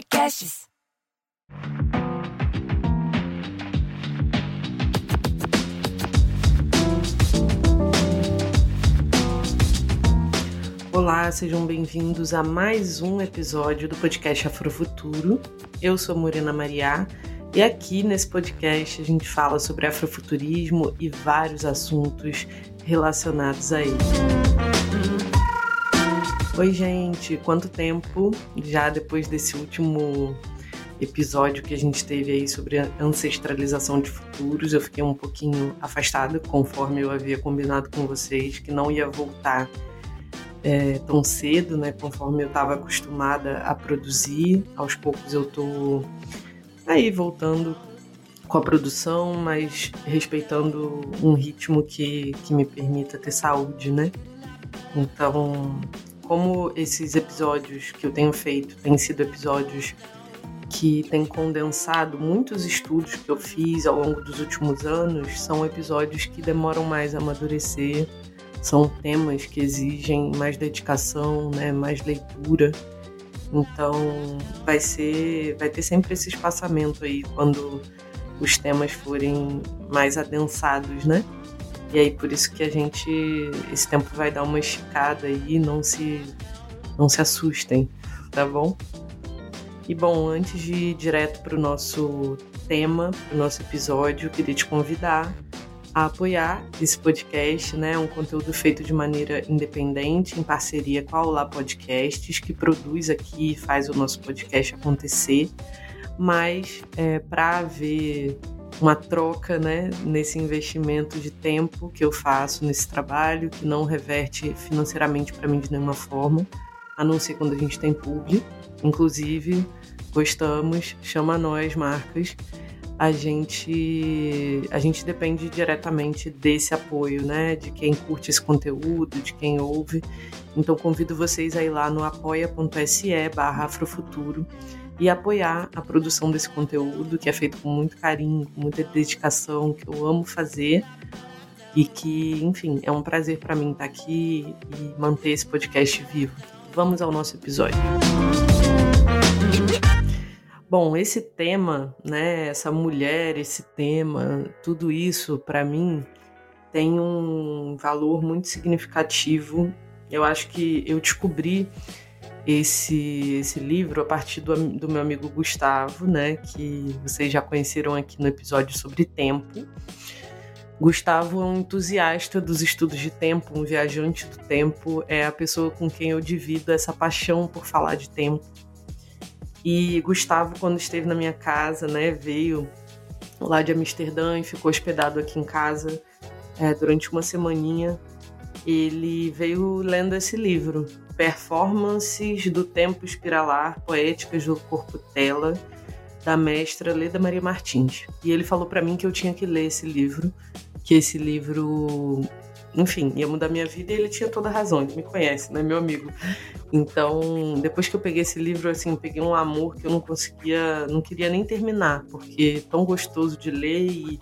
Podcasts. Olá, sejam bem-vindos a mais um episódio do podcast Afrofuturo. Eu sou Morena Mariá e aqui nesse podcast a gente fala sobre afrofuturismo e vários assuntos relacionados a ele. Oi, gente, quanto tempo já depois desse último episódio que a gente teve aí sobre ancestralização de futuros, eu fiquei um pouquinho afastada, conforme eu havia combinado com vocês que não ia voltar é, tão cedo, né? Conforme eu estava acostumada a produzir, aos poucos eu tô aí voltando com a produção, mas respeitando um ritmo que, que me permita ter saúde, né? Então, como esses episódios que eu tenho feito têm sido episódios que têm condensado muitos estudos que eu fiz ao longo dos últimos anos, são episódios que demoram mais a amadurecer, são temas que exigem mais dedicação, né, mais leitura. Então, vai ser, vai ter sempre esse espaçamento aí quando os temas forem mais adensados, né? E aí por isso que a gente esse tempo vai dar uma esticada aí, não se não se assustem, tá bom? E bom, antes de ir direto para o nosso tema, para o nosso episódio, eu queria te convidar a apoiar esse podcast, né? Um conteúdo feito de maneira independente, em parceria com a Olá Podcasts, que produz aqui e faz o nosso podcast acontecer. Mas é, para haver uma troca né, nesse investimento de tempo que eu faço nesse trabalho, que não reverte financeiramente para mim de nenhuma forma, a não ser quando a gente tem público. Inclusive, gostamos, chama nós, marcas a gente a gente depende diretamente desse apoio, né? De quem curte esse conteúdo, de quem ouve. Então convido vocês a ir lá no apoia.se barra Afrofuturo e apoiar a produção desse conteúdo que é feito com muito carinho, com muita dedicação, que eu amo fazer e que, enfim, é um prazer para mim estar aqui e manter esse podcast vivo. Vamos ao nosso episódio. Bom, esse tema, né, essa mulher, esse tema, tudo isso para mim tem um valor muito significativo. Eu acho que eu descobri esse, esse livro a partir do, do meu amigo Gustavo, né, que vocês já conheceram aqui no episódio sobre tempo. Gustavo é um entusiasta dos estudos de tempo, um viajante do tempo, é a pessoa com quem eu divido essa paixão por falar de tempo e Gustavo, quando esteve na minha casa, né, veio lá de Amsterdã e ficou hospedado aqui em casa é, durante uma semaninha. Ele veio lendo esse livro, Performances do Tempo Espiralar, Poéticas do Corpo Tela, da mestra Leda Maria Martins. E ele falou para mim que eu tinha que ler esse livro, que esse livro enfim, ia mudar minha vida e ele tinha toda a razão, ele me conhece, né, meu amigo. Então, depois que eu peguei esse livro, assim, peguei um amor que eu não conseguia, não queria nem terminar, porque é tão gostoso de ler e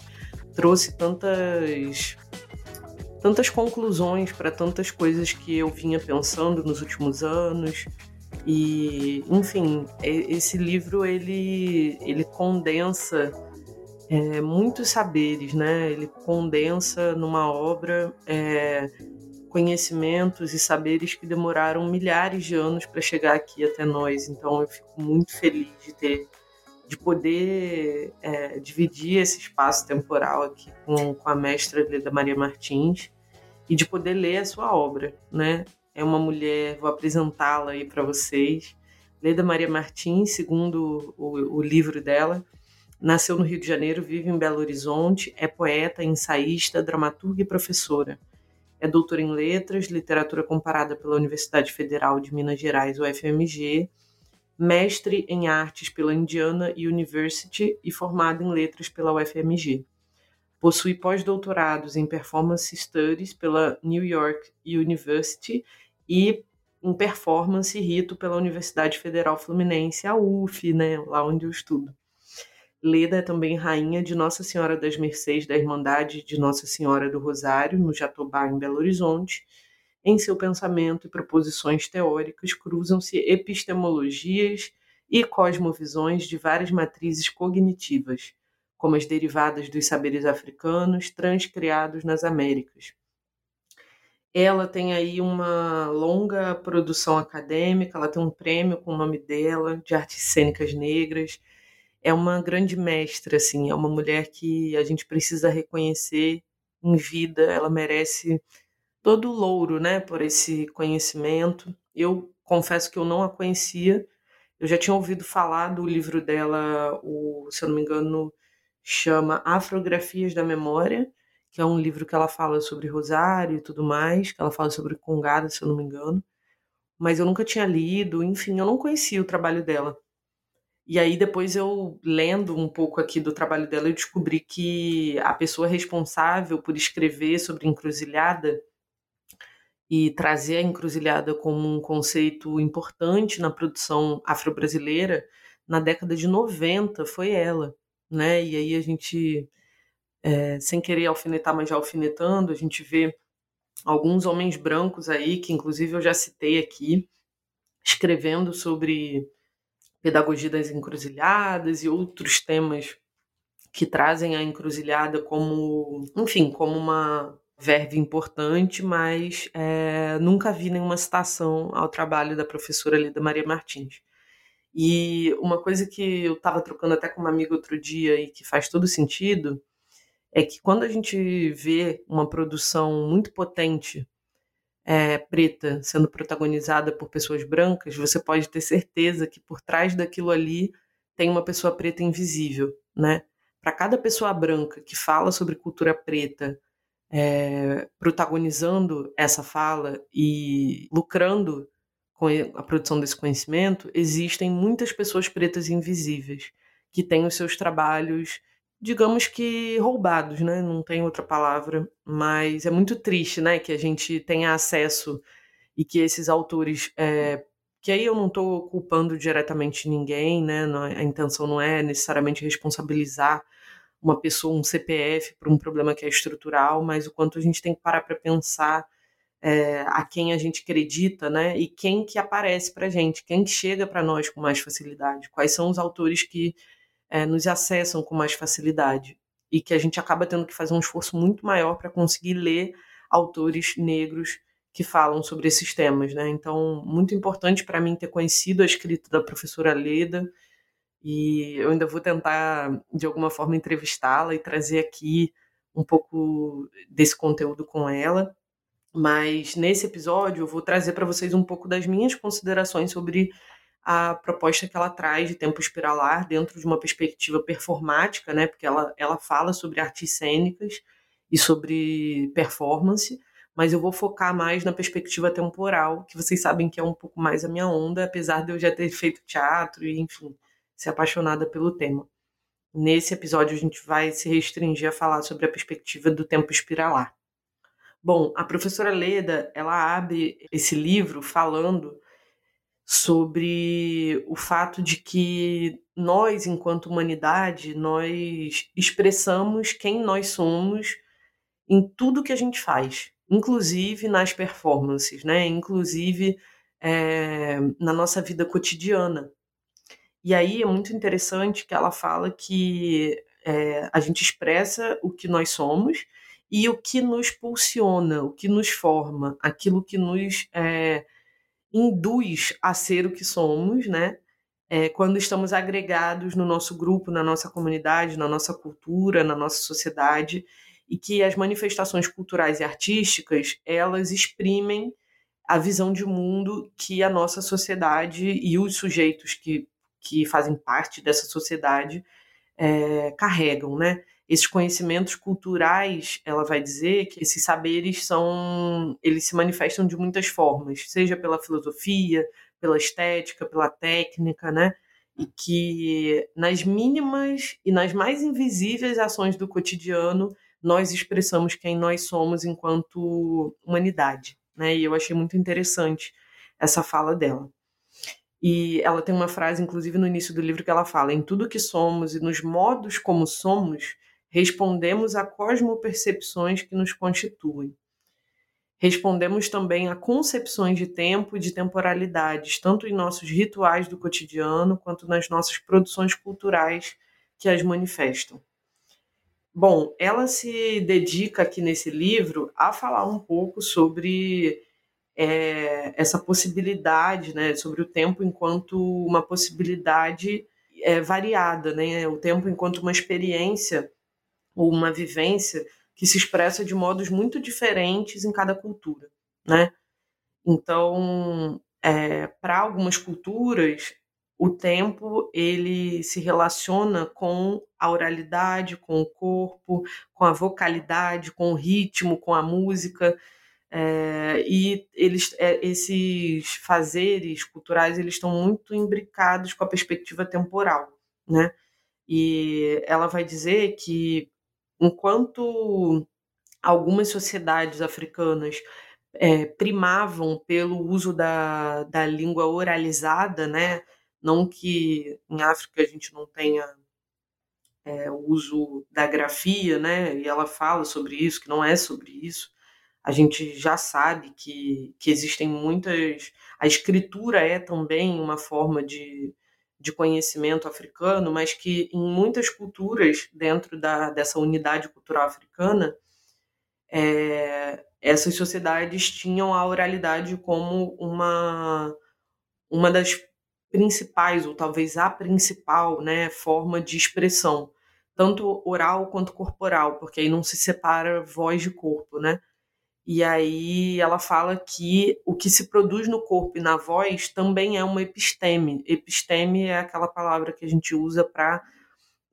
trouxe tantas tantas conclusões para tantas coisas que eu vinha pensando nos últimos anos. E, enfim, esse livro ele ele condensa é, muitos saberes, né? Ele condensa numa obra é, conhecimentos e saberes que demoraram milhares de anos para chegar aqui até nós. Então eu fico muito feliz de ter, de poder é, dividir esse espaço temporal aqui com, com a mestra Leda Maria Martins e de poder ler a sua obra, né? É uma mulher, vou apresentá-la aí para vocês. Leda Maria Martins, segundo o, o livro dela, Nasceu no Rio de Janeiro, vive em Belo Horizonte, é poeta, ensaísta, dramaturga e professora. É doutora em letras, literatura comparada pela Universidade Federal de Minas Gerais, UFMG, mestre em artes pela Indiana University e formada em letras pela UFMG. Possui pós-doutorados em Performance Studies pela New York University e em Performance Rito pela Universidade Federal Fluminense, a UF, né, lá onde eu estudo. Leda é também rainha de Nossa Senhora das Mercês da Irmandade de Nossa Senhora do Rosário, no Jatobá, em Belo Horizonte. Em seu pensamento e proposições teóricas cruzam-se epistemologias e cosmovisões de várias matrizes cognitivas, como as derivadas dos saberes africanos transcriados nas Américas. Ela tem aí uma longa produção acadêmica, ela tem um prêmio com o nome dela, de artes cênicas negras. É uma grande mestra, assim, é uma mulher que a gente precisa reconhecer em vida, ela merece todo louro, né, por esse conhecimento. Eu confesso que eu não a conhecia, eu já tinha ouvido falar do livro dela, o, se eu não me engano, chama Afrografias da Memória, que é um livro que ela fala sobre rosário e tudo mais, que ela fala sobre congada, se eu não me engano. Mas eu nunca tinha lido, enfim, eu não conhecia o trabalho dela. E aí depois eu lendo um pouco aqui do trabalho dela, eu descobri que a pessoa responsável por escrever sobre encruzilhada e trazer a encruzilhada como um conceito importante na produção afro-brasileira na década de 90 foi ela né? E aí a gente, é, sem querer alfinetar, mas já alfinetando, a gente vê alguns homens brancos aí, que inclusive eu já citei aqui, escrevendo sobre pedagogia das encruzilhadas e outros temas que trazem a encruzilhada como, enfim, como uma verve importante, mas é, nunca vi nenhuma citação ao trabalho da professora Lida Maria Martins. E uma coisa que eu estava trocando até com uma amiga outro dia e que faz todo sentido é que quando a gente vê uma produção muito potente é, preta sendo protagonizada por pessoas brancas, você pode ter certeza que por trás daquilo ali tem uma pessoa preta invisível, né? Para cada pessoa branca que fala sobre cultura preta, é, protagonizando essa fala e lucrando com a produção desse conhecimento, existem muitas pessoas pretas invisíveis que têm os seus trabalhos, digamos que roubados, né? Não tem outra palavra, mas é muito triste, né, que a gente tenha acesso e que esses autores é, que aí eu não estou culpando diretamente ninguém, né? É, a intenção não é necessariamente responsabilizar uma pessoa, um CPF, por um problema que é estrutural, mas o quanto a gente tem que parar para pensar é, a quem a gente acredita, né? E quem que aparece para gente, quem que chega para nós com mais facilidade, quais são os autores que é, nos acessam com mais facilidade e que a gente acaba tendo que fazer um esforço muito maior para conseguir ler autores negros que falam sobre esses temas, né? Então, muito importante para mim ter conhecido a escrita da professora Leda e eu ainda vou tentar de alguma forma entrevistá-la e trazer aqui um pouco desse conteúdo com ela. Mas nesse episódio eu vou trazer para vocês um pouco das minhas considerações sobre a proposta que ela traz de tempo espiralar dentro de uma perspectiva performática, né? Porque ela, ela fala sobre artes cênicas e sobre performance, mas eu vou focar mais na perspectiva temporal, que vocês sabem que é um pouco mais a minha onda, apesar de eu já ter feito teatro e, enfim, ser apaixonada pelo tema. Nesse episódio a gente vai se restringir a falar sobre a perspectiva do tempo espiralar. Bom, a professora Leda, ela abre esse livro falando sobre o fato de que nós, enquanto humanidade, nós expressamos quem nós somos em tudo que a gente faz, inclusive nas performances, né? Inclusive é, na nossa vida cotidiana. E aí é muito interessante que ela fala que é, a gente expressa o que nós somos e o que nos pulsiona, o que nos forma, aquilo que nos é, induz a ser o que somos, né? É, quando estamos agregados no nosso grupo, na nossa comunidade, na nossa cultura, na nossa sociedade, e que as manifestações culturais e artísticas elas exprimem a visão de mundo que a nossa sociedade e os sujeitos que, que fazem parte dessa sociedade é, carregam, né? esses conhecimentos culturais, ela vai dizer que esses saberes são, eles se manifestam de muitas formas, seja pela filosofia, pela estética, pela técnica, né? E que nas mínimas e nas mais invisíveis ações do cotidiano nós expressamos quem nós somos enquanto humanidade, né? E eu achei muito interessante essa fala dela. E ela tem uma frase, inclusive, no início do livro que ela fala: em tudo que somos e nos modos como somos, respondemos a cosmopercepções que nos constituem. respondemos também a concepções de tempo e de temporalidades, tanto em nossos rituais do cotidiano quanto nas nossas produções culturais que as manifestam. Bom, ela se dedica aqui nesse livro a falar um pouco sobre é, essa possibilidade, né, sobre o tempo enquanto uma possibilidade é, variada, né, o tempo enquanto uma experiência ou uma vivência que se expressa de modos muito diferentes em cada cultura, né? Então, é, para algumas culturas, o tempo ele se relaciona com a oralidade, com o corpo, com a vocalidade, com o ritmo, com a música. É, e eles, é, esses fazeres culturais eles estão muito imbricados com a perspectiva temporal, né? E ela vai dizer que enquanto algumas sociedades africanas é, primavam pelo uso da, da língua oralizada, né? Não que em África a gente não tenha o uso da grafia, né? E ela fala sobre isso, que não é sobre isso. A gente já sabe que, que existem muitas. A escritura é também uma forma de, de conhecimento africano, mas que em muitas culturas, dentro da, dessa unidade cultural africana, é, essas sociedades tinham a oralidade como uma, uma das principais, ou talvez a principal, né, forma de expressão, tanto oral quanto corporal, porque aí não se separa voz de corpo, né? E aí ela fala que o que se produz no corpo e na voz também é uma episteme. Episteme é aquela palavra que a gente usa para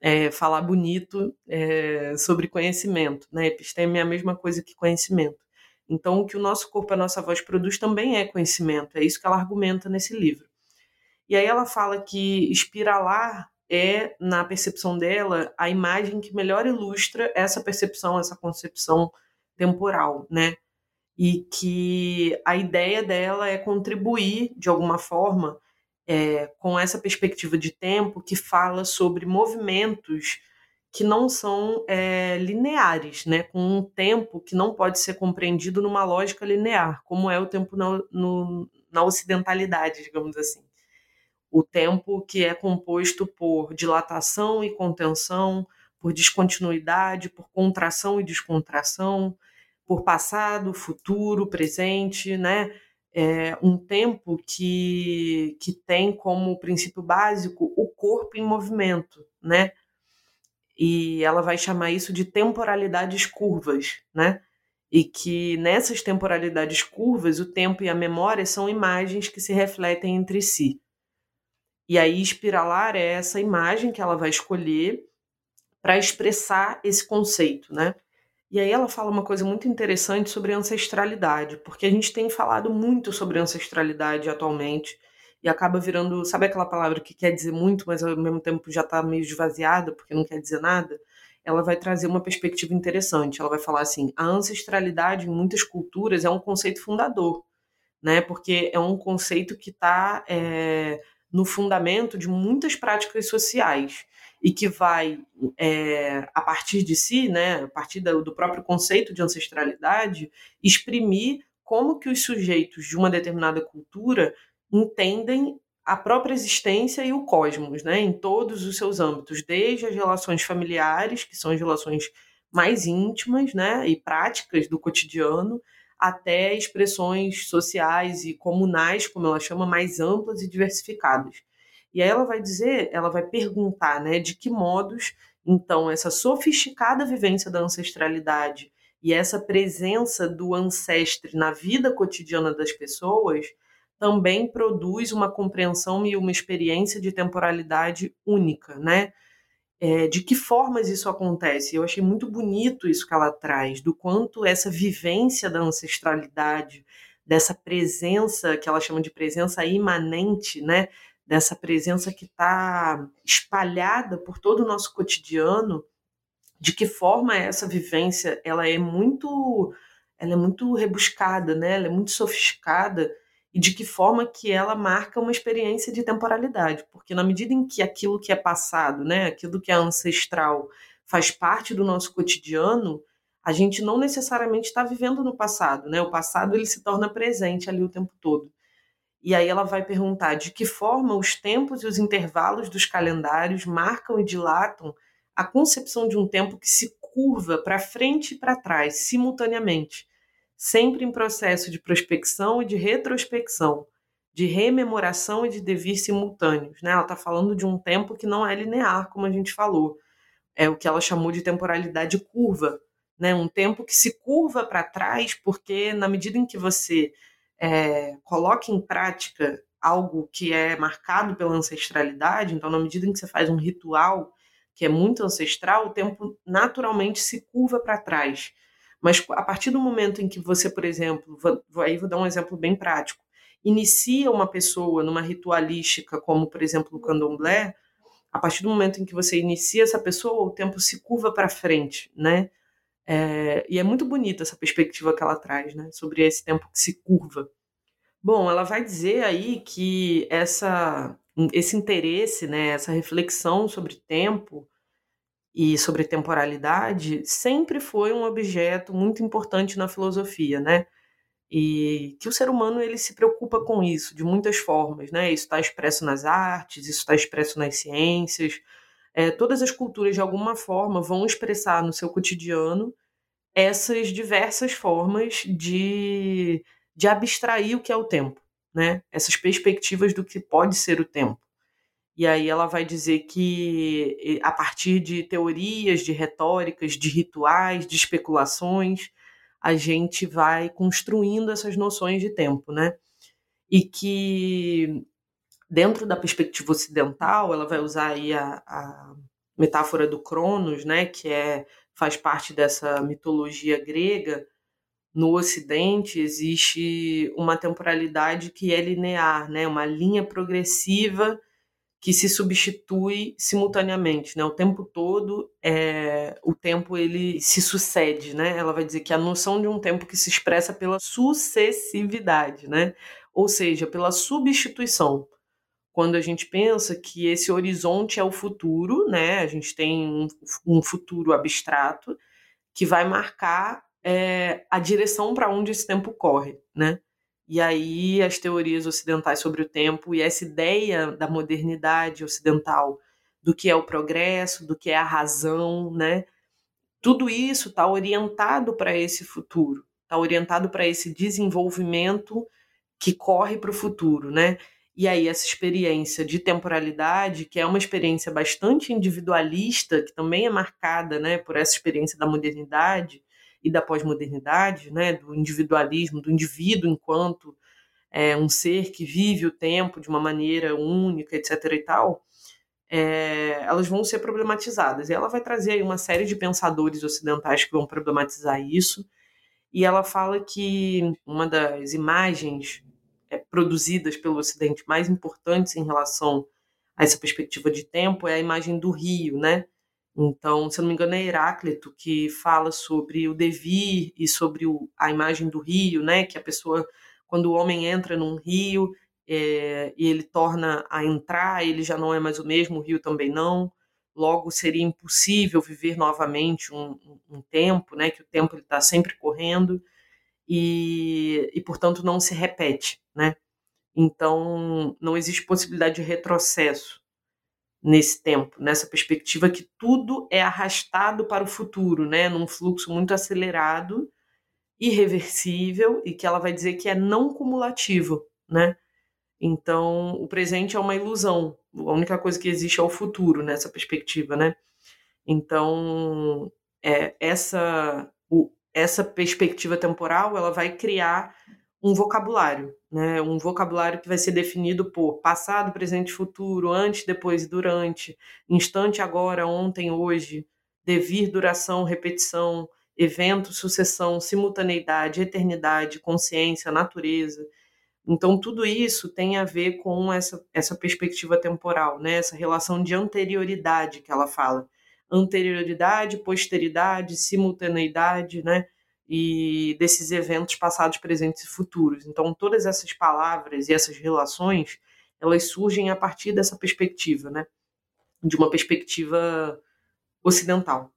é, falar bonito é, sobre conhecimento. Né? Episteme é a mesma coisa que conhecimento. Então, o que o nosso corpo, a nossa voz produz também é conhecimento. É isso que ela argumenta nesse livro. E aí ela fala que espiralar é, na percepção dela, a imagem que melhor ilustra essa percepção, essa concepção temporal, né? E que a ideia dela é contribuir, de alguma forma, é, com essa perspectiva de tempo que fala sobre movimentos que não são é, lineares, né? com um tempo que não pode ser compreendido numa lógica linear, como é o tempo na, no, na ocidentalidade, digamos assim o tempo que é composto por dilatação e contenção, por descontinuidade, por contração e descontração, por passado, futuro, presente, né? É um tempo que, que tem como princípio básico o corpo em movimento, né? E ela vai chamar isso de temporalidades curvas, né? E que nessas temporalidades curvas, o tempo e a memória são imagens que se refletem entre si. E aí, espiralar é essa imagem que ela vai escolher para expressar esse conceito, né? E aí ela fala uma coisa muito interessante sobre ancestralidade, porque a gente tem falado muito sobre ancestralidade atualmente e acaba virando, sabe aquela palavra que quer dizer muito, mas ao mesmo tempo já está meio esvaziada porque não quer dizer nada? Ela vai trazer uma perspectiva interessante. Ela vai falar assim: a ancestralidade em muitas culturas é um conceito fundador, né? Porque é um conceito que está é, no fundamento de muitas práticas sociais e que vai, é, a partir de si, né, a partir do próprio conceito de ancestralidade, exprimir como que os sujeitos de uma determinada cultura entendem a própria existência e o cosmos, né, em todos os seus âmbitos, desde as relações familiares, que são as relações mais íntimas, né, e práticas do cotidiano, até expressões sociais e comunais, como ela chama, mais amplas e diversificadas. E aí ela vai dizer, ela vai perguntar, né, de que modos então essa sofisticada vivência da ancestralidade e essa presença do ancestre na vida cotidiana das pessoas também produz uma compreensão e uma experiência de temporalidade única, né? é, de que formas isso acontece. Eu achei muito bonito isso que ela traz, do quanto essa vivência da ancestralidade, dessa presença que ela chama de presença imanente, né? Dessa presença que está espalhada por todo o nosso cotidiano, de que forma essa vivência ela é muito ela é muito rebuscada, né? ela é muito sofisticada e de que forma que ela marca uma experiência de temporalidade, porque na medida em que aquilo que é passado, né, aquilo que é ancestral, faz parte do nosso cotidiano, a gente não necessariamente está vivendo no passado, né? O passado ele se torna presente ali o tempo todo. E aí ela vai perguntar de que forma os tempos e os intervalos dos calendários marcam e dilatam a concepção de um tempo que se curva para frente e para trás simultaneamente, sempre em processo de prospecção e de retrospecção, de rememoração e de devir simultâneos. Né? Ela está falando de um tempo que não é linear, como a gente falou. É o que ela chamou de temporalidade curva, né? um tempo que se curva para trás, porque na medida em que você é, coloca em prática algo que é marcado pela ancestralidade, então na medida em que você faz um ritual que é muito ancestral, o tempo naturalmente se curva para trás. Mas a partir do momento em que você, por exemplo, vou, aí vou dar um exemplo bem prático, inicia uma pessoa numa ritualística, como por exemplo o candomblé, a partir do momento em que você inicia essa pessoa, o tempo se curva para frente, né? É, e é muito bonita essa perspectiva que ela traz, né? Sobre esse tempo que se curva. Bom, ela vai dizer aí que essa, esse interesse, né, essa reflexão sobre tempo e sobre temporalidade sempre foi um objeto muito importante na filosofia, né? e que o ser humano ele se preocupa com isso de muitas formas, né? Isso está expresso nas artes, isso está expresso nas ciências. É, todas as culturas de alguma forma vão expressar no seu cotidiano essas diversas formas de, de abstrair o que é o tempo, né? Essas perspectivas do que pode ser o tempo. E aí ela vai dizer que a partir de teorias, de retóricas, de rituais, de especulações, a gente vai construindo essas noções de tempo, né? E que dentro da perspectiva ocidental, ela vai usar aí a, a metáfora do Cronos, né, que é faz parte dessa mitologia grega. No Ocidente existe uma temporalidade que é linear, né, uma linha progressiva que se substitui simultaneamente, né? O tempo todo, é, o tempo ele se sucede, né? Ela vai dizer que a noção de um tempo que se expressa pela sucessividade, né? Ou seja, pela substituição. Quando a gente pensa que esse horizonte é o futuro, né? A gente tem um, um futuro abstrato que vai marcar é, a direção para onde esse tempo corre, né? E aí as teorias ocidentais sobre o tempo e essa ideia da modernidade ocidental do que é o progresso, do que é a razão, né? Tudo isso está orientado para esse futuro, está orientado para esse desenvolvimento que corre para o futuro, né? E aí essa experiência de temporalidade, que é uma experiência bastante individualista, que também é marcada, né, por essa experiência da modernidade, e da pós-modernidade, né, do individualismo, do indivíduo enquanto é, um ser que vive o tempo de uma maneira única, etc. e tal, é, elas vão ser problematizadas. E ela vai trazer aí uma série de pensadores ocidentais que vão problematizar isso. E ela fala que uma das imagens produzidas pelo Ocidente mais importantes em relação a essa perspectiva de tempo é a imagem do rio, né? Então, se eu não me engano, é Heráclito que fala sobre o devir e sobre o, a imagem do rio, né? Que a pessoa, quando o homem entra num rio é, e ele torna a entrar, ele já não é mais o mesmo, o rio também não. Logo, seria impossível viver novamente um, um, um tempo, né? Que o tempo está sempre correndo e, e, portanto, não se repete, né? Então, não existe possibilidade de retrocesso nesse tempo, nessa perspectiva que tudo é arrastado para o futuro, né, num fluxo muito acelerado, irreversível e que ela vai dizer que é não cumulativo, né? Então, o presente é uma ilusão. A única coisa que existe é o futuro nessa perspectiva, né? Então, é, essa o, essa perspectiva temporal, ela vai criar um vocabulário, né? Um vocabulário que vai ser definido por passado, presente, futuro, antes, depois e durante, instante, agora, ontem, hoje, devir, duração, repetição, evento, sucessão, simultaneidade, eternidade, consciência, natureza. Então, tudo isso tem a ver com essa, essa perspectiva temporal, né? essa relação de anterioridade que ela fala. Anterioridade, posteridade, simultaneidade, né? e desses eventos passados, presentes e futuros. Então, todas essas palavras e essas relações, elas surgem a partir dessa perspectiva, né? De uma perspectiva ocidental.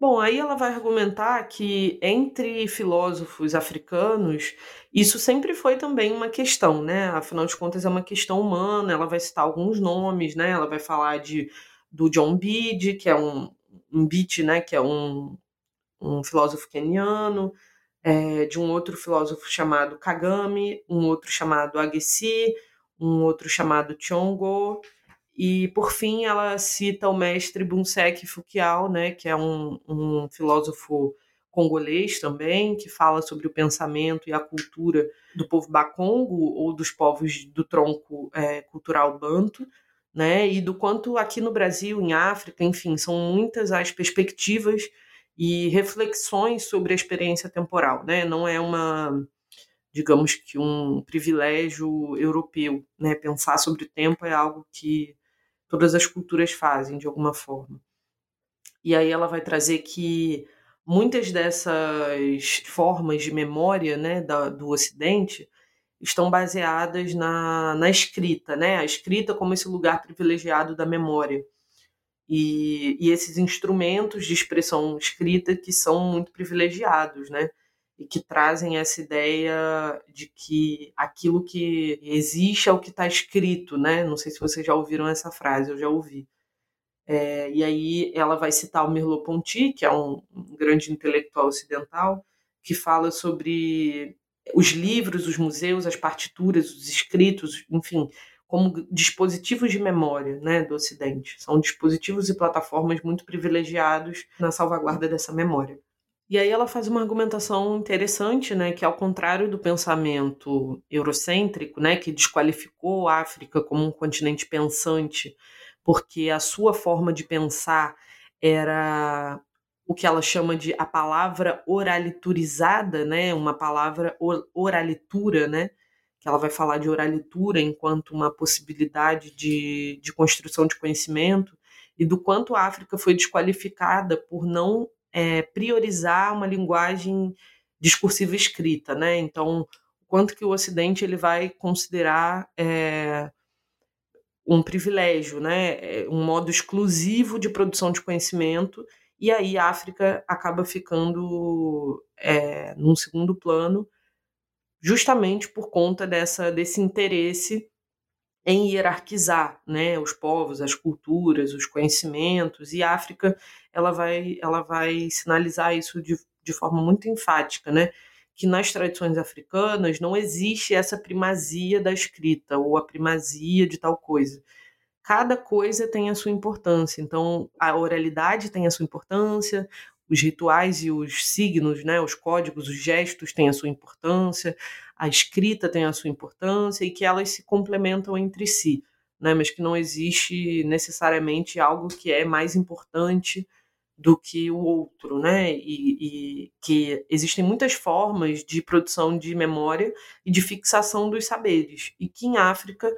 Bom, aí ela vai argumentar que entre filósofos africanos, isso sempre foi também uma questão, né? Afinal de contas, é uma questão humana. Ela vai citar alguns nomes, né? Ela vai falar de, do John Bede, que é um, um Bede, né? Que é um, um filósofo keniano, é, de um outro filósofo chamado Kagame, um outro chamado Agassi, um outro chamado Chongo, e por fim ela cita o mestre Bunsek Fukiao, né, que é um, um filósofo congolês também, que fala sobre o pensamento e a cultura do povo bakongo ou dos povos do tronco é, cultural banto, né, e do quanto aqui no Brasil, em África, enfim, são muitas as perspectivas e reflexões sobre a experiência temporal, né? Não é uma, digamos que um privilégio europeu, né? Pensar sobre o tempo é algo que todas as culturas fazem de alguma forma. E aí ela vai trazer que muitas dessas formas de memória, né, da, do Ocidente estão baseadas na, na escrita, né? A escrita como esse lugar privilegiado da memória e, e esses instrumentos de expressão escrita que são muito privilegiados, né? E que trazem essa ideia de que aquilo que existe é o que está escrito, né? Não sei se vocês já ouviram essa frase, eu já ouvi. É, e aí ela vai citar o Merleau-Ponty, que é um, um grande intelectual ocidental, que fala sobre os livros, os museus, as partituras, os escritos, enfim, como dispositivos de memória né, do Ocidente. São dispositivos e plataformas muito privilegiados na salvaguarda dessa memória. E aí ela faz uma argumentação interessante, né, que ao contrário do pensamento eurocêntrico, né, que desqualificou a África como um continente pensante, porque a sua forma de pensar era o que ela chama de a palavra oraliturizada, né, uma palavra oralitura, né, que ela vai falar de oralitura enquanto uma possibilidade de, de construção de conhecimento, e do quanto a África foi desqualificada por não é, priorizar uma linguagem discursiva escrita, né? Então, quanto que o Ocidente ele vai considerar é, um privilégio, né? É, um modo exclusivo de produção de conhecimento, e aí a África acaba ficando é, num segundo plano justamente por conta dessa, desse interesse em hierarquizar né, os povos, as culturas, os conhecimentos, e a África ela vai, ela vai sinalizar isso de, de forma muito enfática, né, que nas tradições africanas não existe essa primazia da escrita ou a primazia de tal coisa. Cada coisa tem a sua importância, então a oralidade tem a sua importância, os rituais e os signos, né, os códigos, os gestos têm a sua importância, a escrita tem a sua importância e que elas se complementam entre si, né, mas que não existe necessariamente algo que é mais importante do que o outro, né? E, e, que existem muitas formas de produção de memória e de fixação dos saberes, e que em África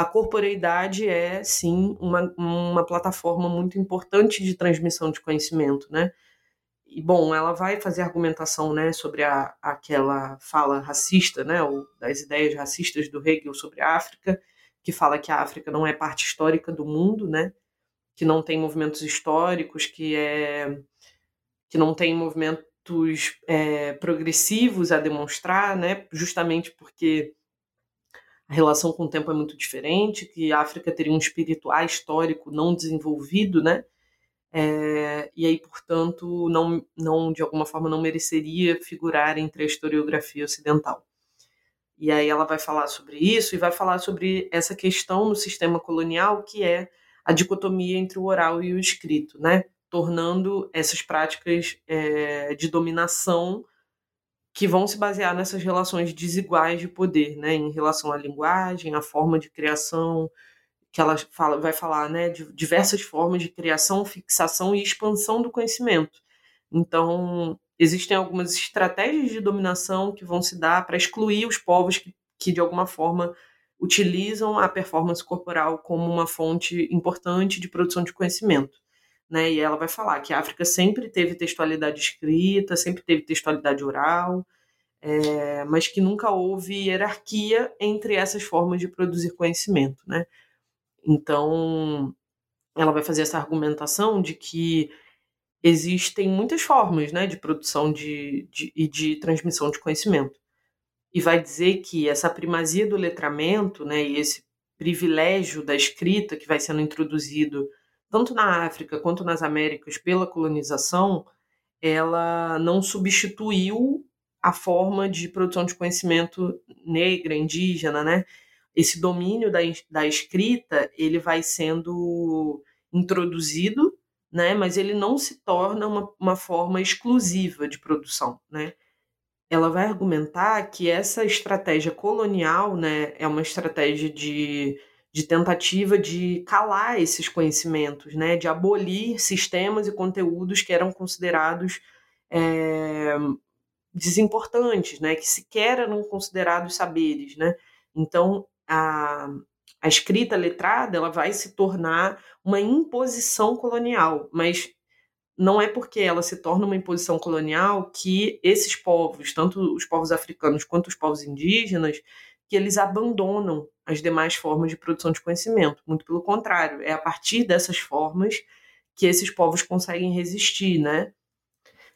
a corporeidade é sim uma, uma plataforma muito importante de transmissão de conhecimento, né? e bom, ela vai fazer argumentação, né, sobre a, aquela fala racista, né, ou das ideias racistas do Hegel sobre a África, que fala que a África não é parte histórica do mundo, né, que não tem movimentos históricos, que é que não tem movimentos é, progressivos a demonstrar, né, justamente porque a relação com o tempo é muito diferente, que a África teria um espírito ahistórico não desenvolvido, né, é, e aí, portanto, não, não, de alguma forma, não mereceria figurar entre a historiografia ocidental. E aí ela vai falar sobre isso e vai falar sobre essa questão no sistema colonial que é a dicotomia entre o oral e o escrito, né? tornando essas práticas é, de dominação que vão se basear nessas relações desiguais de poder, né? em relação à linguagem, à forma de criação, que ela fala, vai falar né, de diversas formas de criação, fixação e expansão do conhecimento. Então, existem algumas estratégias de dominação que vão se dar para excluir os povos que, que, de alguma forma, utilizam a performance corporal como uma fonte importante de produção de conhecimento. Né? E ela vai falar que a África sempre teve textualidade escrita, sempre teve textualidade oral, é, mas que nunca houve hierarquia entre essas formas de produzir conhecimento. Né? Então, ela vai fazer essa argumentação de que existem muitas formas né, de produção de, de, e de transmissão de conhecimento. E vai dizer que essa primazia do letramento né, e esse privilégio da escrita que vai sendo introduzido tanto na África quanto nas Américas pela colonização, ela não substituiu a forma de produção de conhecimento negra, indígena, né? Esse domínio da, da escrita, ele vai sendo introduzido, né? Mas ele não se torna uma, uma forma exclusiva de produção, né? Ela vai argumentar que essa estratégia colonial, né, é uma estratégia de de tentativa de calar esses conhecimentos, né, de abolir sistemas e conteúdos que eram considerados é, desimportantes, né, que sequer eram considerados saberes, né. Então a, a escrita letrada ela vai se tornar uma imposição colonial, mas não é porque ela se torna uma imposição colonial que esses povos, tanto os povos africanos quanto os povos indígenas, que eles abandonam as demais formas de produção de conhecimento. Muito pelo contrário, é a partir dessas formas que esses povos conseguem resistir, né?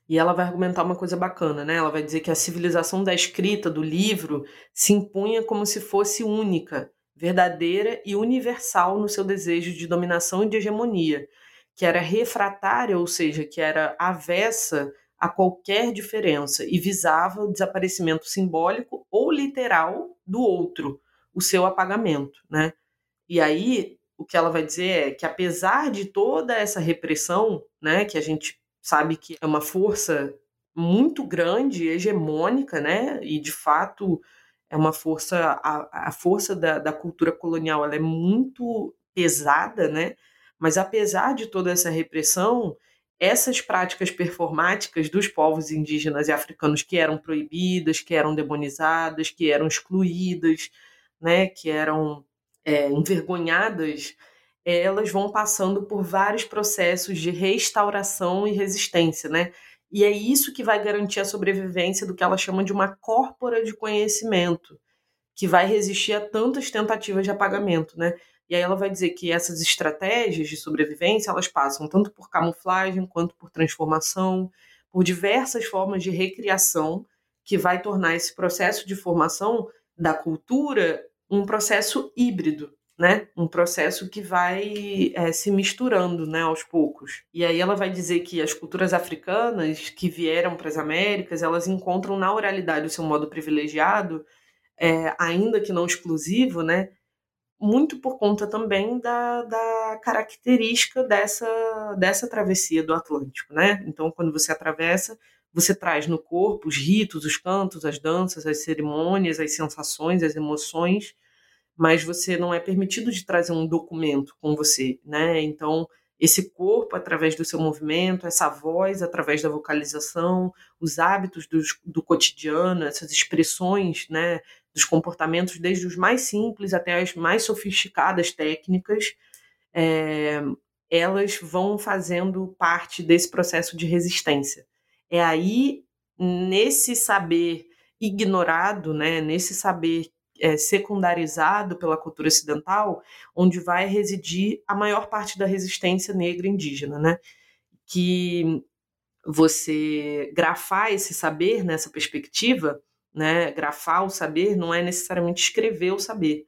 E ela vai argumentar uma coisa bacana, né? Ela vai dizer que a civilização da escrita, do livro, se impunha como se fosse única, verdadeira e universal no seu desejo de dominação e de hegemonia, que era refratária, ou seja, que era avessa a qualquer diferença e visava o desaparecimento simbólico ou literal do outro, o seu apagamento, né? E aí o que ela vai dizer é que apesar de toda essa repressão, né, que a gente sabe que é uma força muito grande, hegemônica, né, e de fato é uma força, a, a força da, da cultura colonial ela é muito pesada, né, mas apesar de toda essa repressão, essas práticas performáticas dos povos indígenas e africanos que eram proibidas, que eram demonizadas, que eram excluídas, né, que eram é, envergonhadas, elas vão passando por vários processos de restauração e resistência, né? E é isso que vai garantir a sobrevivência do que ela chama de uma córpora de conhecimento, que vai resistir a tantas tentativas de apagamento, né? E aí ela vai dizer que essas estratégias de sobrevivência, elas passam tanto por camuflagem quanto por transformação, por diversas formas de recriação que vai tornar esse processo de formação da cultura um processo híbrido, né? Um processo que vai é, se misturando, né, aos poucos. E aí ela vai dizer que as culturas africanas que vieram para as Américas, elas encontram na oralidade o seu modo privilegiado, é, ainda que não exclusivo, né? muito por conta também da, da característica dessa, dessa travessia do Atlântico, né? Então, quando você atravessa, você traz no corpo os ritos, os cantos, as danças, as cerimônias, as sensações, as emoções, mas você não é permitido de trazer um documento com você, né? Então, esse corpo através do seu movimento, essa voz através da vocalização, os hábitos do, do cotidiano, essas expressões, né, dos comportamentos, desde os mais simples até as mais sofisticadas técnicas, é, elas vão fazendo parte desse processo de resistência. É aí, nesse saber ignorado, né, nesse saber é, secundarizado pela cultura ocidental, onde vai residir a maior parte da resistência negra indígena, né? Que você grafar esse saber nessa perspectiva né? Grafar o saber não é necessariamente escrever o saber,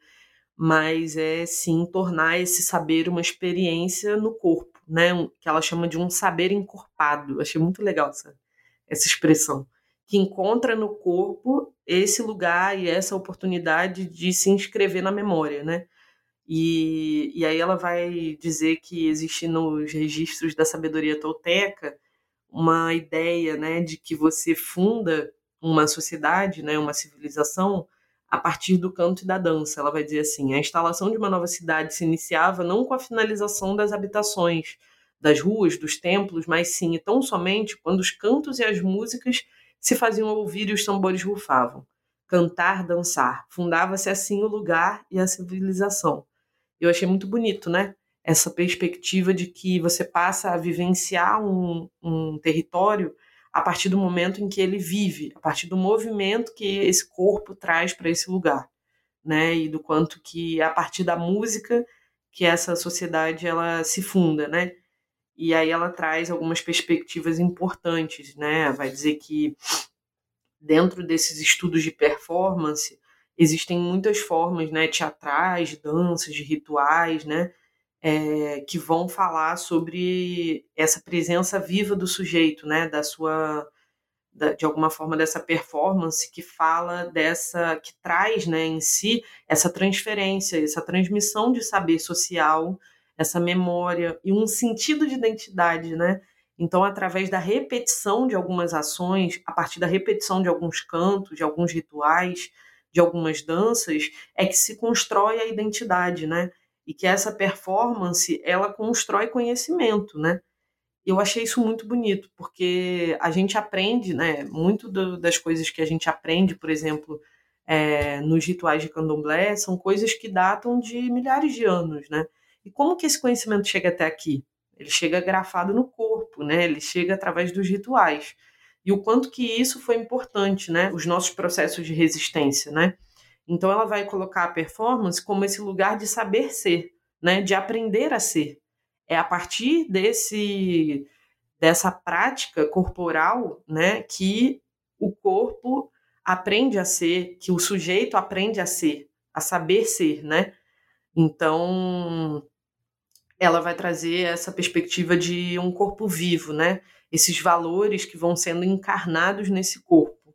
mas é sim tornar esse saber uma experiência no corpo, né? Que ela chama de um saber encorpado. Achei muito legal essa, essa expressão. Que encontra no corpo esse lugar e essa oportunidade de se inscrever na memória, né? E, e aí ela vai dizer que existe nos registros da sabedoria tolteca uma ideia, né, de que você funda uma sociedade, né, uma civilização, a partir do canto e da dança. Ela vai dizer assim: a instalação de uma nova cidade se iniciava não com a finalização das habitações, das ruas, dos templos, mas sim e tão somente quando os cantos e as músicas se faziam ouvir e os tambores rufavam. Cantar, dançar. Fundava-se assim o lugar e a civilização. Eu achei muito bonito, né? Essa perspectiva de que você passa a vivenciar um, um território a partir do momento em que ele vive, a partir do movimento que esse corpo traz para esse lugar, né? E do quanto que a partir da música que essa sociedade ela se funda, né? E aí ela traz algumas perspectivas importantes, né? Vai dizer que dentro desses estudos de performance existem muitas formas, né, teatrais, danças, rituais, né, é, que vão falar sobre essa presença viva do sujeito, né, da sua de alguma forma dessa performance que fala dessa que traz né, em si essa transferência, essa transmissão de saber social, essa memória e um sentido de identidade, né? Então, através da repetição de algumas ações, a partir da repetição de alguns cantos, de alguns rituais, de algumas danças, é que se constrói a identidade, né? E que essa performance, ela constrói conhecimento, né? eu achei isso muito bonito, porque a gente aprende, né? Muito do, das coisas que a gente aprende, por exemplo, é, nos rituais de candomblé, são coisas que datam de milhares de anos, né? E como que esse conhecimento chega até aqui? Ele chega grafado no corpo, né? Ele chega através dos rituais. E o quanto que isso foi importante, né? Os nossos processos de resistência, né? Então ela vai colocar a performance como esse lugar de saber ser, né? De aprender a ser é a partir desse dessa prática corporal, né, que o corpo aprende a ser, que o sujeito aprende a ser, a saber ser, né? Então, ela vai trazer essa perspectiva de um corpo vivo, né? Esses valores que vão sendo encarnados nesse corpo.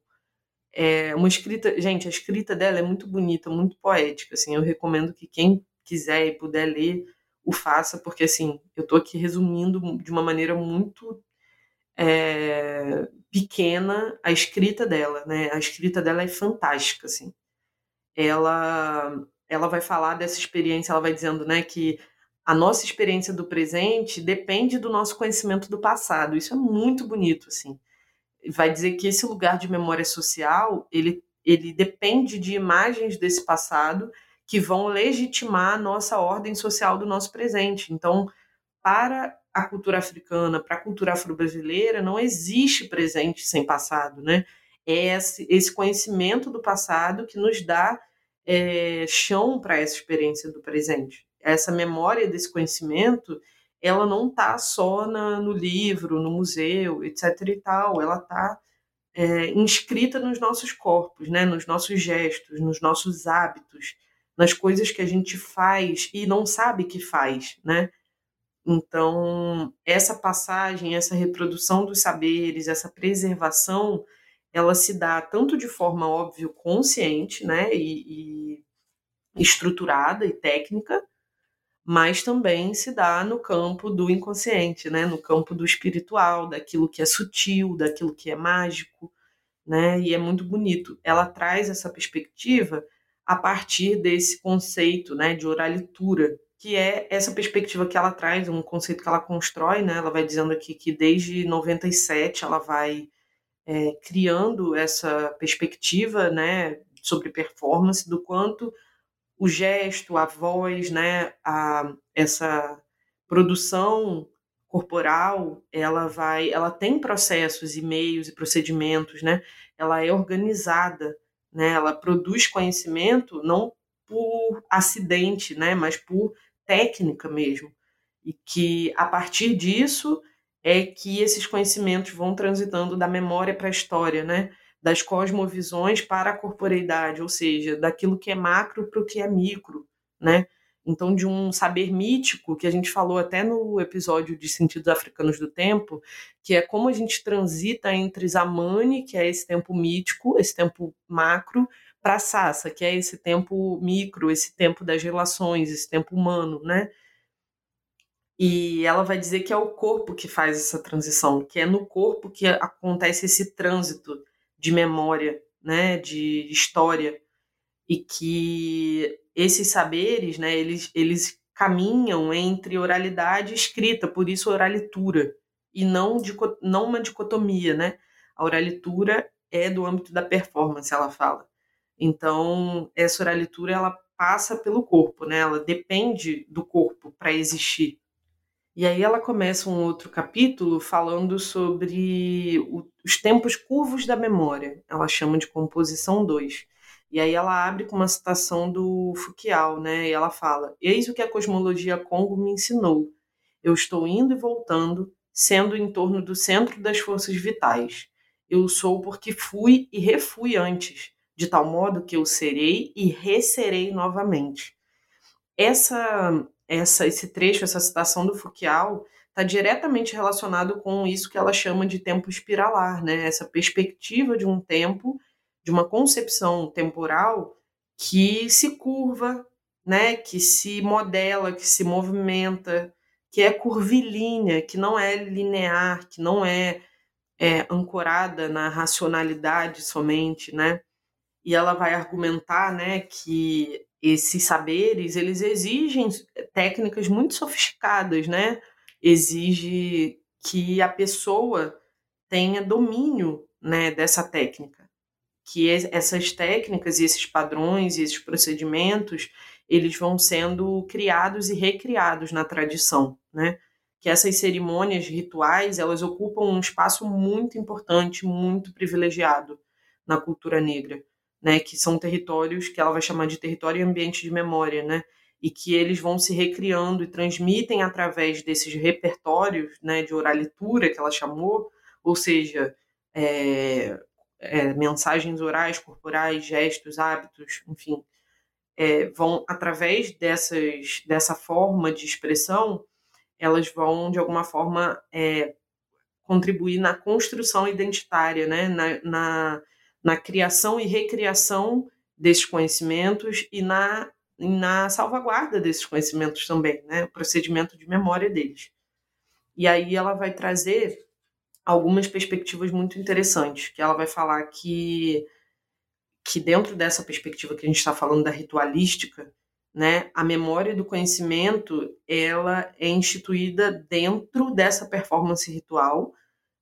É uma escrita, gente, a escrita dela é muito bonita, muito poética, assim. Eu recomendo que quem quiser e puder ler o faça, porque assim, eu estou aqui resumindo de uma maneira muito é, pequena a escrita dela, né? A escrita dela é fantástica, assim. Ela, ela vai falar dessa experiência, ela vai dizendo, né, que a nossa experiência do presente depende do nosso conhecimento do passado. Isso é muito bonito, assim. Vai dizer que esse lugar de memória social, ele, ele depende de imagens desse passado que vão legitimar a nossa ordem social do nosso presente. Então, para a cultura africana, para a cultura afro-brasileira, não existe presente sem passado, né? É esse, esse conhecimento do passado que nos dá é, chão para essa experiência do presente. Essa memória desse conhecimento, ela não está só na, no livro, no museu, etc. e tal, ela está é, inscrita nos nossos corpos, né? nos nossos gestos, nos nossos hábitos nas coisas que a gente faz e não sabe que faz, né? Então, essa passagem, essa reprodução dos saberes, essa preservação, ela se dá tanto de forma, óbvio, consciente, né, e, e estruturada e técnica, mas também se dá no campo do inconsciente, né, no campo do espiritual, daquilo que é sutil, daquilo que é mágico, né, e é muito bonito. Ela traz essa perspectiva a partir desse conceito né, de oralitura, que é essa perspectiva que ela traz, um conceito que ela constrói, né? Ela vai dizendo aqui que desde 97 ela vai é, criando essa perspectiva, né, sobre performance, do quanto o gesto, a voz, né, a, essa produção corporal, ela vai, ela tem processos e meios e procedimentos, né? Ela é organizada né? Ela produz conhecimento não por acidente, né? Mas por técnica mesmo. E que a partir disso é que esses conhecimentos vão transitando da memória para a história, né? Das cosmovisões para a corporeidade, ou seja, daquilo que é macro para o que é micro, né? Então, de um saber mítico, que a gente falou até no episódio de Sentidos Africanos do Tempo, que é como a gente transita entre Zamani, que é esse tempo mítico, esse tempo macro, para Sassa, que é esse tempo micro, esse tempo das relações, esse tempo humano, né? E ela vai dizer que é o corpo que faz essa transição, que é no corpo que acontece esse trânsito de memória, né, de história, e que esses saberes, né, eles, eles caminham entre oralidade e escrita, por isso oralitura, e não, não uma dicotomia, né? A oralitura é do âmbito da performance, ela fala. Então, essa oralitura, ela passa pelo corpo, né? Ela depende do corpo para existir. E aí ela começa um outro capítulo falando sobre o, os tempos curvos da memória. Ela chama de composição 2. E aí ela abre com uma citação do Foucault, né? E ela fala: Eis o que a cosmologia Congo me ensinou. Eu estou indo e voltando, sendo em torno do centro das forças vitais. Eu sou porque fui e refui antes, de tal modo que eu serei e reserei novamente. Essa, essa, esse trecho, essa citação do Foucault está diretamente relacionado com isso que ela chama de tempo espiralar, né? Essa perspectiva de um tempo, de uma concepção temporal que se curva, né? Que se modela, que se movimenta, que é curvilínea, que não é linear, que não é, é ancorada na racionalidade somente, né? E ela vai argumentar, né, que esses saberes eles exigem técnicas muito sofisticadas, né? exige que a pessoa tenha domínio né, dessa técnica. Que essas técnicas e esses padrões e esses procedimentos, eles vão sendo criados e recriados na tradição, né? Que essas cerimônias rituais, elas ocupam um espaço muito importante, muito privilegiado na cultura negra, né? Que são territórios que ela vai chamar de território e ambiente de memória, né? e que eles vão se recriando e transmitem através desses repertórios né, de oralitura que ela chamou, ou seja, é, é, mensagens orais, corporais, gestos, hábitos, enfim, é, vão através dessas, dessa forma de expressão, elas vão de alguma forma é, contribuir na construção identitária, né, na, na, na criação e recriação desses conhecimentos e na na salvaguarda desses conhecimentos também, né? O procedimento de memória deles. E aí ela vai trazer algumas perspectivas muito interessantes, que ela vai falar que que dentro dessa perspectiva que a gente está falando da ritualística, né, a memória do conhecimento ela é instituída dentro dessa performance ritual,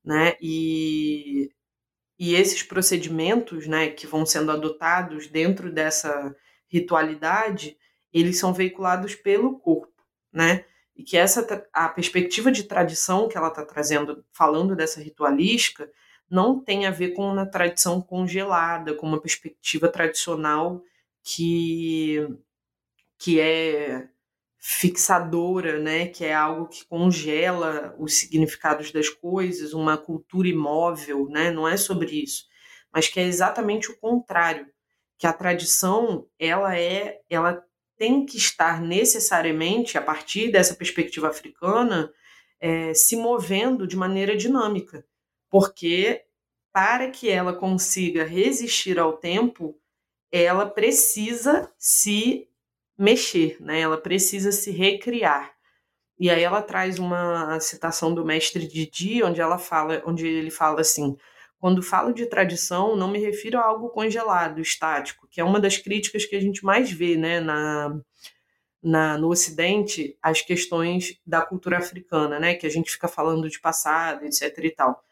né, e, e esses procedimentos, né, que vão sendo adotados dentro dessa ritualidade, eles são veiculados pelo corpo, né? E que essa a perspectiva de tradição que ela está trazendo, falando dessa ritualística, não tem a ver com uma tradição congelada, com uma perspectiva tradicional que que é fixadora, né, que é algo que congela os significados das coisas, uma cultura imóvel, né? Não é sobre isso, mas que é exatamente o contrário que a tradição ela é ela tem que estar necessariamente a partir dessa perspectiva africana é, se movendo de maneira dinâmica porque para que ela consiga resistir ao tempo ela precisa se mexer né ela precisa se recriar e aí ela traz uma citação do mestre Didi onde ela fala onde ele fala assim quando falo de tradição, não me refiro a algo congelado, estático, que é uma das críticas que a gente mais vê né, na, na, no Ocidente as questões da cultura africana, né, que a gente fica falando de passado, etc. e tal.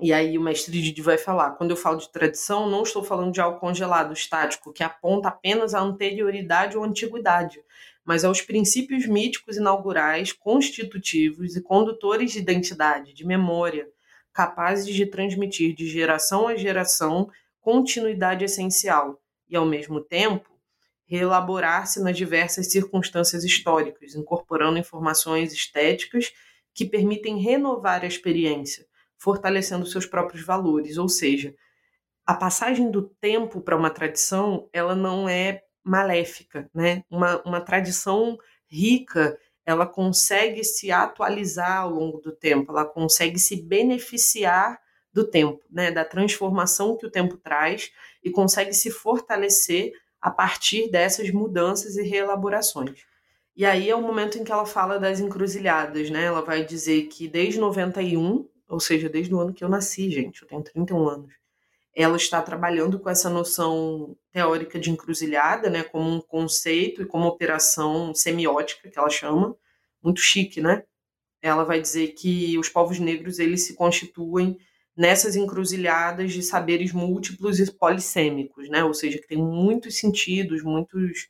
E aí o mestre Didi vai falar: quando eu falo de tradição, não estou falando de algo congelado, estático, que aponta apenas à anterioridade ou antiguidade, mas aos princípios míticos inaugurais, constitutivos e condutores de identidade, de memória, capazes de transmitir de geração a geração continuidade essencial e, ao mesmo tempo, reelaborar-se nas diversas circunstâncias históricas, incorporando informações estéticas que permitem renovar a experiência, fortalecendo seus próprios valores, ou seja, a passagem do tempo para uma tradição, ela não é maléfica, né? Uma, uma tradição rica ela consegue se atualizar ao longo do tempo, ela consegue se beneficiar do tempo, né, da transformação que o tempo traz e consegue se fortalecer a partir dessas mudanças e reelaborações. E aí é o momento em que ela fala das encruzilhadas, né? Ela vai dizer que desde 91, ou seja, desde o ano que eu nasci, gente, eu tenho 31 anos, ela está trabalhando com essa noção teórica de encruzilhada, né, como um conceito e como operação semiótica, que ela chama, muito chique, né? Ela vai dizer que os povos negros eles se constituem nessas encruzilhadas de saberes múltiplos e polissêmicos, né? Ou seja, que tem muitos sentidos, muitos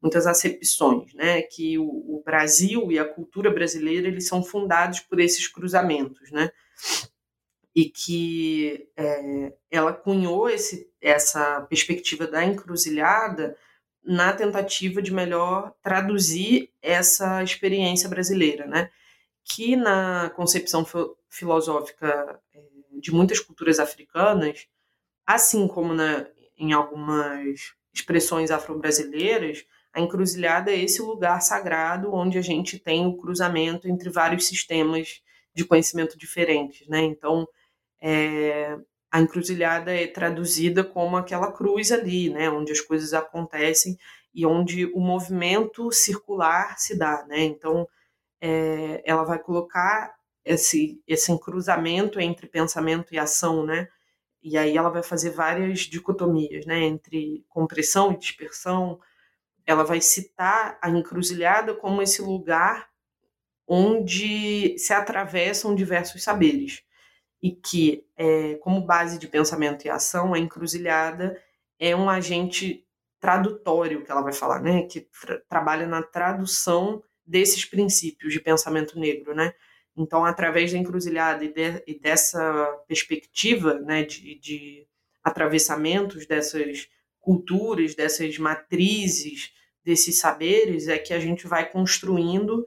muitas acepções, né? Que o, o Brasil e a cultura brasileira eles são fundados por esses cruzamentos, né? E que é, ela cunhou esse, essa perspectiva da encruzilhada na tentativa de melhor traduzir essa experiência brasileira, né? Que na concepção filosófica é, de muitas culturas africanas, assim como na, em algumas expressões afro-brasileiras, a encruzilhada é esse lugar sagrado onde a gente tem o cruzamento entre vários sistemas de conhecimento diferentes, né? Então, é, a encruzilhada é traduzida como aquela cruz ali, né? Onde as coisas acontecem e onde o movimento circular se dá, né? Então, é, ela vai colocar esse, esse encruzamento entre pensamento e ação, né? E aí ela vai fazer várias dicotomias, né? Entre compressão e dispersão, ela vai citar a encruzilhada como esse lugar onde se atravessam diversos saberes e que, é, como base de pensamento e ação, a encruzilhada é um agente tradutório que ela vai falar, né, que tra trabalha na tradução desses princípios de pensamento negro, né. Então, através da encruzilhada e, de, e dessa perspectiva, né, de, de atravessamentos dessas culturas, dessas matrizes, desses saberes, é que a gente vai construindo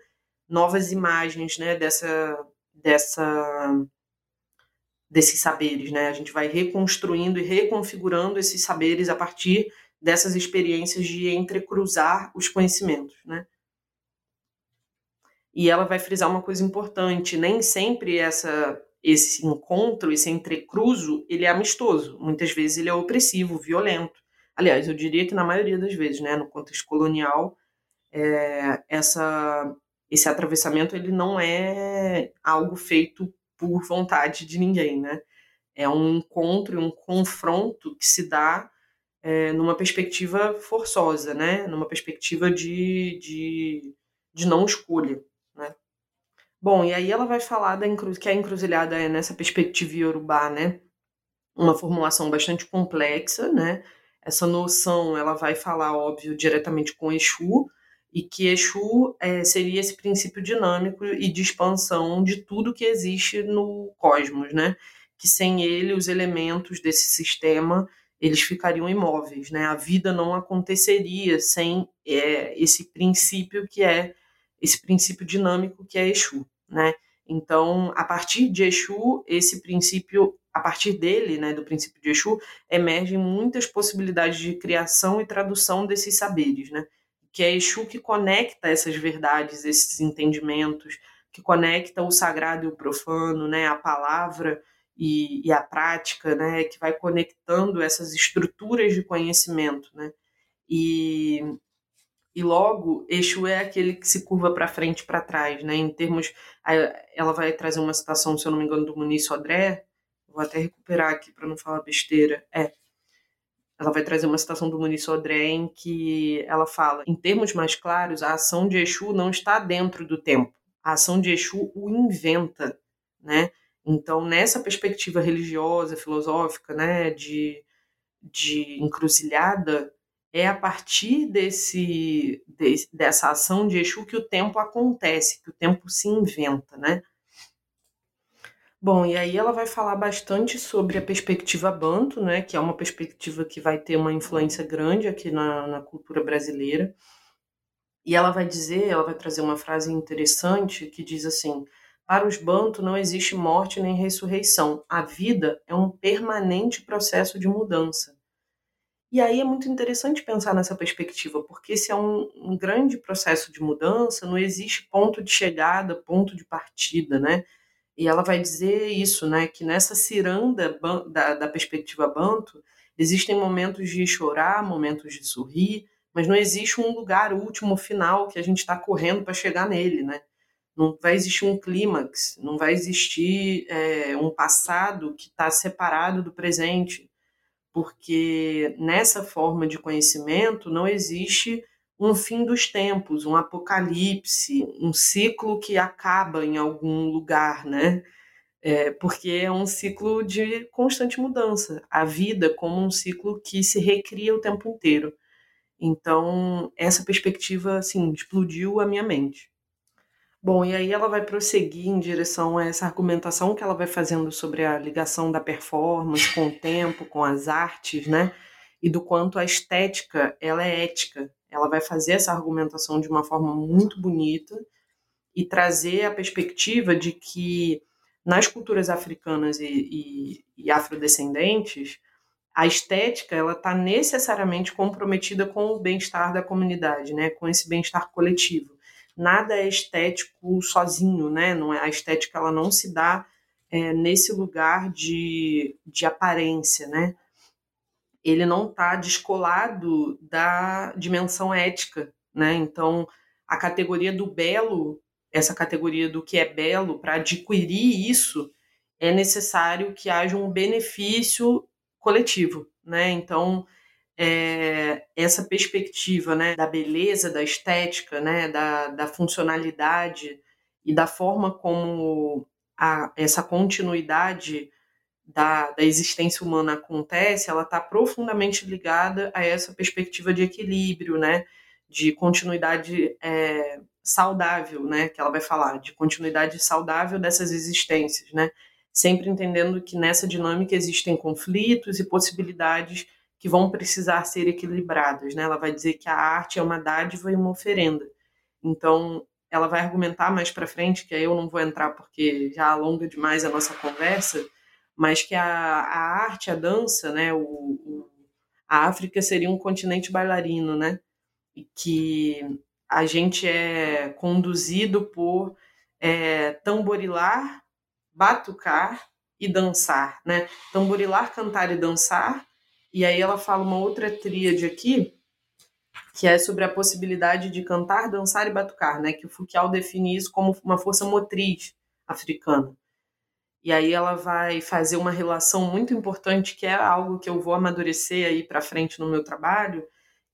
novas imagens, né, dessa, dessa, desses saberes, né? A gente vai reconstruindo e reconfigurando esses saberes a partir dessas experiências de entrecruzar os conhecimentos, né? E ela vai frisar uma coisa importante, nem sempre essa esse encontro, esse entrecruzo, ele é amistoso. Muitas vezes ele é opressivo, violento. Aliás, eu diria que na maioria das vezes, né, no contexto colonial, é, essa, esse atravessamento ele não é algo feito por vontade de ninguém, né? É um encontro, um confronto que se dá é, numa perspectiva forçosa, né? Numa perspectiva de, de, de não escolha, né? Bom, e aí ela vai falar da que a encruzilhada é nessa perspectiva iorubá, né? Uma formulação bastante complexa, né? Essa noção ela vai falar, óbvio, diretamente com Exu, e que Exu é, seria esse princípio dinâmico e de expansão de tudo que existe no cosmos, né? Que sem ele os elementos desse sistema eles ficariam imóveis, né? A vida não aconteceria sem é, esse princípio que é esse princípio dinâmico que é Exu, né? Então, a partir de Exu, esse princípio a partir dele, né, do princípio de Exu, emergem muitas possibilidades de criação e tradução desses saberes, né? Que é Exu que conecta essas verdades, esses entendimentos, que conecta o sagrado e o profano, né, a palavra e, e a prática, né, que vai conectando essas estruturas de conhecimento, né? E, e logo Exu é aquele que se curva para frente e para trás, né? Em termos, ela vai trazer uma citação, se eu não me engano, do Muniz Sodré, vou até recuperar aqui para não falar besteira. É. Ela vai trazer uma citação do Muniz Sodré em que ela fala: em termos mais claros, a ação de Exu não está dentro do tempo. A ação de Exu o inventa, né? Então, nessa perspectiva religiosa, filosófica, né, de, de encruzilhada, é a partir desse, de, dessa ação de Exu que o tempo acontece, que o tempo se inventa, né? Bom, e aí ela vai falar bastante sobre a perspectiva Banto, né, que é uma perspectiva que vai ter uma influência grande aqui na, na cultura brasileira. E ela vai dizer, ela vai trazer uma frase interessante que diz assim: para os Banto não existe morte nem ressurreição. A vida é um permanente processo de mudança. E aí é muito interessante pensar nessa perspectiva, porque se é um, um grande processo de mudança, não existe ponto de chegada, ponto de partida, né? E ela vai dizer isso, né, que nessa ciranda da, da perspectiva banto, existem momentos de chorar, momentos de sorrir, mas não existe um lugar último, final, que a gente está correndo para chegar nele, né? Não vai existir um clímax, não vai existir é, um passado que está separado do presente, porque nessa forma de conhecimento não existe um fim dos tempos, um apocalipse, um ciclo que acaba em algum lugar, né? É, porque é um ciclo de constante mudança. A vida como um ciclo que se recria o tempo inteiro. Então, essa perspectiva, assim, explodiu a minha mente. Bom, e aí ela vai prosseguir em direção a essa argumentação que ela vai fazendo sobre a ligação da performance com o tempo, com as artes, né? E do quanto a estética ela é ética. Ela vai fazer essa argumentação de uma forma muito bonita e trazer a perspectiva de que nas culturas africanas e, e, e afrodescendentes, a estética ela está necessariamente comprometida com o bem-estar da comunidade, né? com esse bem-estar coletivo. Nada é estético sozinho, né? Não é, a estética ela não se dá é, nesse lugar de, de aparência, né? Ele não está descolado da dimensão ética, né? Então, a categoria do belo, essa categoria do que é belo, para adquirir isso, é necessário que haja um benefício coletivo, né? Então, é, essa perspectiva, né, da beleza, da estética, né, da, da funcionalidade e da forma como a, essa continuidade da, da existência humana acontece, ela está profundamente ligada a essa perspectiva de equilíbrio, né, de continuidade é, saudável, né, que ela vai falar, de continuidade saudável dessas existências, né, sempre entendendo que nessa dinâmica existem conflitos e possibilidades que vão precisar ser equilibradas, né, ela vai dizer que a arte é uma dádiva e uma oferenda. Então, ela vai argumentar mais para frente, que aí eu não vou entrar porque já alonga demais a nossa conversa, mas que a, a arte, a dança, né, o, o, a África seria um continente bailarino, né, e que a gente é conduzido por é, tamborilar, batucar e dançar, né, tamborilar, cantar e dançar, e aí ela fala uma outra tríade aqui, que é sobre a possibilidade de cantar, dançar e batucar, né? Que o Foucault define isso como uma força motriz africana. E aí ela vai fazer uma relação muito importante, que é algo que eu vou amadurecer aí para frente no meu trabalho,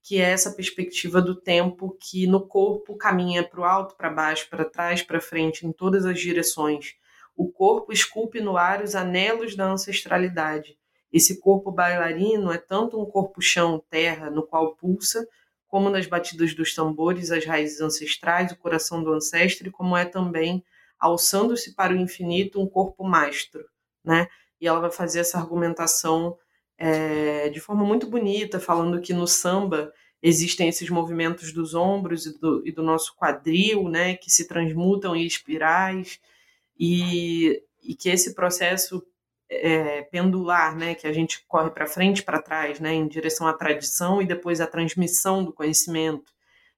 que é essa perspectiva do tempo que no corpo caminha para o alto, para baixo, para trás, para frente, em todas as direções. O corpo esculpe no ar os anelos da ancestralidade. Esse corpo bailarino é tanto um corpo chão, terra, no qual pulsa, como nas batidas dos tambores, as raízes ancestrais, o coração do ancestre, como é também, alçando-se para o infinito, um corpo mastro, né? E ela vai fazer essa argumentação é, de forma muito bonita, falando que no samba existem esses movimentos dos ombros e do, e do nosso quadril, né, que se transmutam em espirais, e, e que esse processo é, pendular, né, que a gente corre para frente, para trás, né, em direção à tradição e depois à transmissão do conhecimento.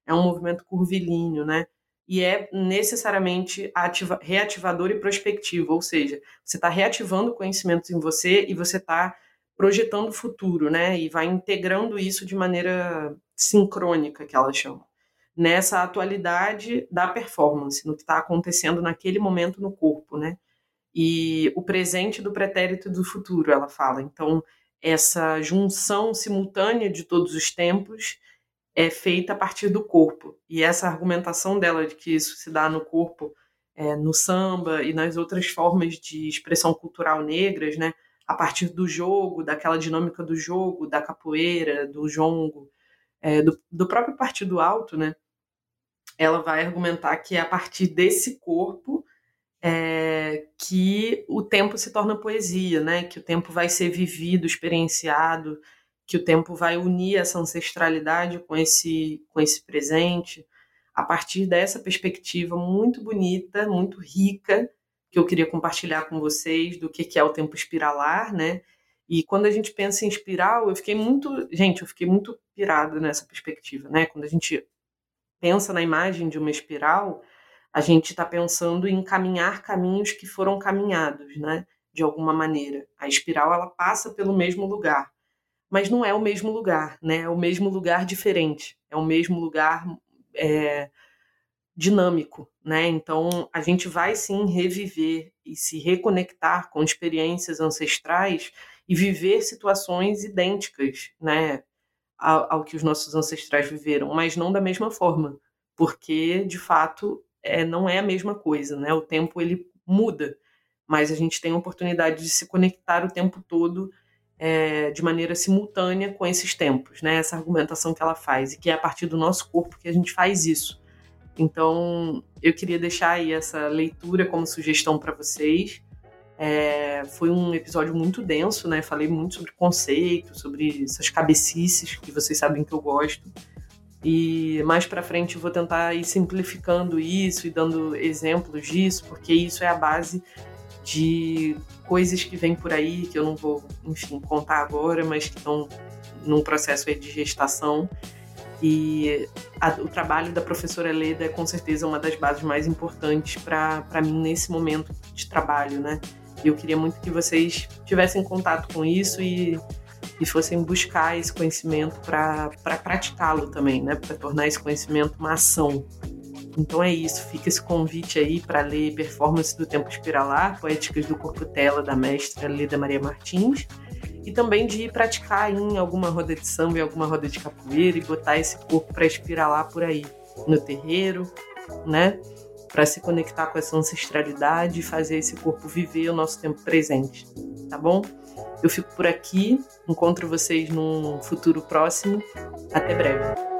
É um movimento curvilíneo, né? E é necessariamente ativa, reativador e prospectivo, ou seja, você está reativando conhecimentos em você e você está projetando o futuro, né? E vai integrando isso de maneira sincrônica, que ela chama, nessa atualidade da performance, no que está acontecendo naquele momento no corpo, né? e o presente do pretérito do futuro, ela fala. Então, essa junção simultânea de todos os tempos é feita a partir do corpo. E essa argumentação dela de que isso se dá no corpo, é, no samba e nas outras formas de expressão cultural negras, né? A partir do jogo, daquela dinâmica do jogo, da capoeira, do jongo, é, do, do próprio partido alto, né? Ela vai argumentar que é a partir desse corpo é, que o tempo se torna poesia, né? Que o tempo vai ser vivido, experienciado, que o tempo vai unir essa ancestralidade com esse com esse presente, a partir dessa perspectiva muito bonita, muito rica, que eu queria compartilhar com vocês do que que é o tempo espiralar, né? E quando a gente pensa em espiral, eu fiquei muito, gente, eu fiquei muito pirado nessa perspectiva, né? Quando a gente pensa na imagem de uma espiral, a gente está pensando em caminhar caminhos que foram caminhados, né? De alguma maneira. A espiral ela passa pelo mesmo lugar, mas não é o mesmo lugar, né? É o mesmo lugar diferente, é o mesmo lugar é, dinâmico, né? Então a gente vai sim reviver e se reconectar com experiências ancestrais e viver situações idênticas, né? Ao, ao que os nossos ancestrais viveram, mas não da mesma forma, porque de fato é, não é a mesma coisa, né? O tempo ele muda, mas a gente tem a oportunidade de se conectar o tempo todo é, de maneira simultânea com esses tempos, né? Essa argumentação que ela faz e que é a partir do nosso corpo que a gente faz isso. Então, eu queria deixar aí essa leitura como sugestão para vocês. É, foi um episódio muito denso, né? Falei muito sobre conceito, sobre essas cabecices que vocês sabem que eu gosto. E mais para frente eu vou tentar ir simplificando isso e dando exemplos disso, porque isso é a base de coisas que vêm por aí que eu não vou, enfim, contar agora, mas que estão num processo de gestação. E a, o trabalho da professora Leda é com certeza uma das bases mais importantes para mim nesse momento de trabalho, né? E eu queria muito que vocês tivessem contato com isso e, e fossem buscar esse conhecimento para praticá-lo também, né? Para tornar esse conhecimento uma ação. Então é isso, fica esse convite aí para ler Performance do Tempo Espiralar, Poéticas do Corpo Tela, da mestra Leda Maria Martins e também de ir praticar em alguma roda de samba, em alguma roda de capoeira e botar esse corpo para espiralar por aí, no terreiro, né? Para se conectar com essa ancestralidade e fazer esse corpo viver o nosso tempo presente, tá bom? Eu fico por aqui, encontro vocês num futuro próximo. Até breve.